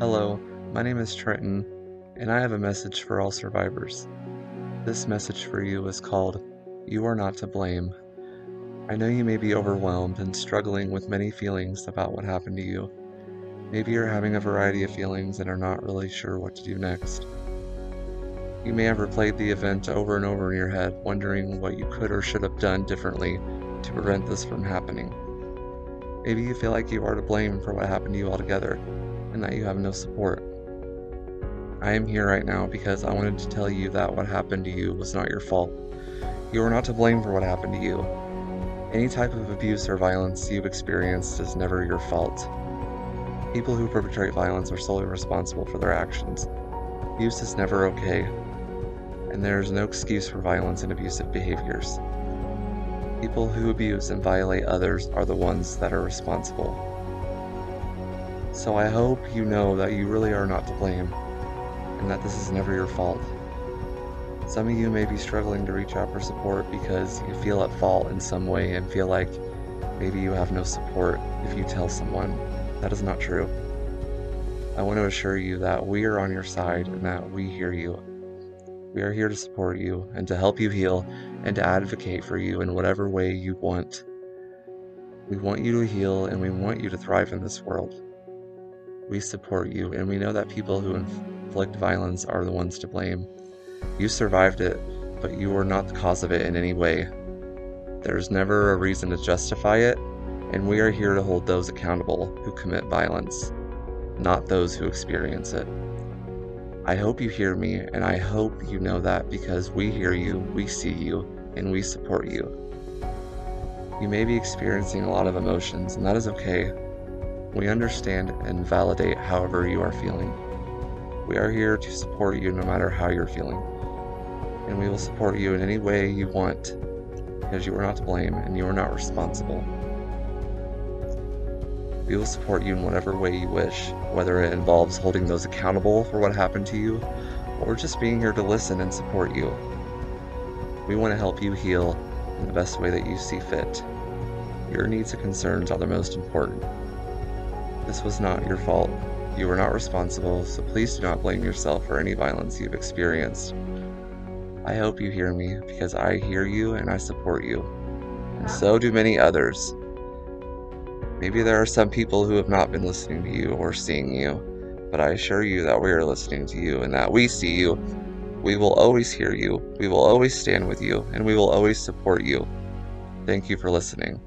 Hello, my name is Trenton, and I have a message for all survivors. This message for you is called You Are Not to Blame. I know you may be overwhelmed and struggling with many feelings about what happened to you. Maybe you're having a variety of feelings and are not really sure what to do next. You may have replayed the event over and over in your head, wondering what you could or should have done differently to prevent this from happening. Maybe you feel like you are to blame for what happened to you altogether, and that you have no support. I am here right now because I wanted to tell you that what happened to you was not your fault. You are not to blame for what happened to you. Any type of abuse or violence you've experienced is never your fault. People who perpetrate violence are solely responsible for their actions. Abuse is never okay, and there is no excuse for violence and abusive behaviors. People who abuse and violate others are the ones that are responsible. So I hope you know that you really are not to blame, and that this is never your fault. Some of you may be struggling to reach out for support because you feel at fault in some way and feel like maybe you have no support if you tell someone. That is not true. I want to assure you that we are on your side and that we hear you. We are here to support you and to help you heal and to advocate for you in whatever way you want. We want you to heal and we want you to thrive in this world. We support you and we know that people who inflict violence are the ones to blame. You survived it, but you were not the cause of it in any way. There is never a reason to justify it, and we are here to hold those accountable who commit violence, not those who experience it. I hope you hear me, and I hope you know that because we hear you, we see you, and we support you. You may be experiencing a lot of emotions, and that is okay. We understand and validate however you are feeling. We are here to support you no matter how you're feeling. And we will support you in any way you want because you are not to blame and you are not responsible. We will support you in whatever way you wish, whether it involves holding those accountable for what happened to you or just being here to listen and support you. We want to help you heal in the best way that you see fit. Your needs and concerns are the most important. This was not your fault. You were not responsible, so please do not blame yourself for any violence you've experienced. I hope you hear me because I hear you and I support you, and so do many others. Maybe there are some people who have not been listening to you or seeing you, but I assure you that we are listening to you and that we see you. We will always hear you, we will always stand with you, and we will always support you. Thank you for listening.